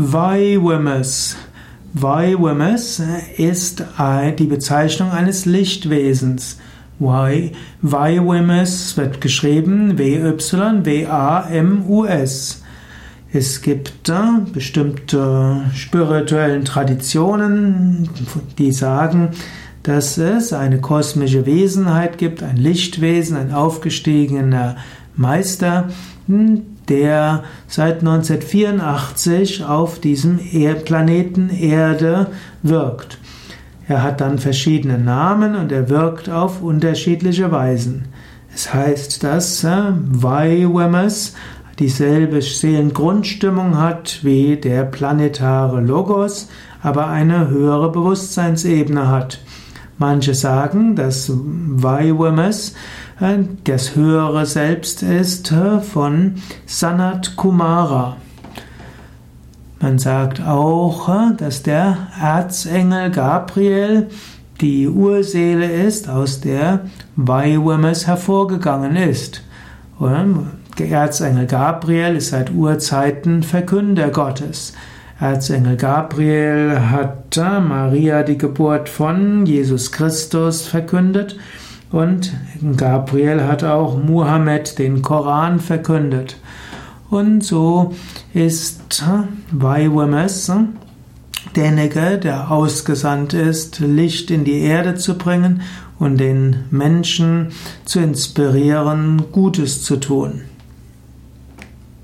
Vaiwamas. Vaiwamas ist die Bezeichnung eines Lichtwesens. Vaiwamas wird geschrieben W-Y-W-A-M-U-S. Es gibt äh, bestimmte spirituellen Traditionen, die sagen, dass es eine kosmische Wesenheit gibt, ein Lichtwesen, ein aufgestiegener Meister, der seit 1984 auf diesem Planeten Erde wirkt. Er hat dann verschiedene Namen und er wirkt auf unterschiedliche Weisen. Es heißt, dass äh, Vaiwamas dieselbe Seelengrundstimmung hat wie der planetare Logos, aber eine höhere Bewusstseinsebene hat. Manche sagen, dass Vaiwamas äh, das höhere Selbst ist äh, von Sanat Kumara. Man sagt auch, äh, dass der Erzengel Gabriel die Urseele ist, aus der Vaiwamas hervorgegangen ist. Der Erzengel Gabriel ist seit Urzeiten Verkünder Gottes. Erzengel Gabriel hat Maria die Geburt von Jesus Christus verkündet und Gabriel hat auch Muhammad den Koran verkündet. Und so ist Vaiwamas derjenige, der ausgesandt ist, Licht in die Erde zu bringen und den Menschen zu inspirieren, Gutes zu tun.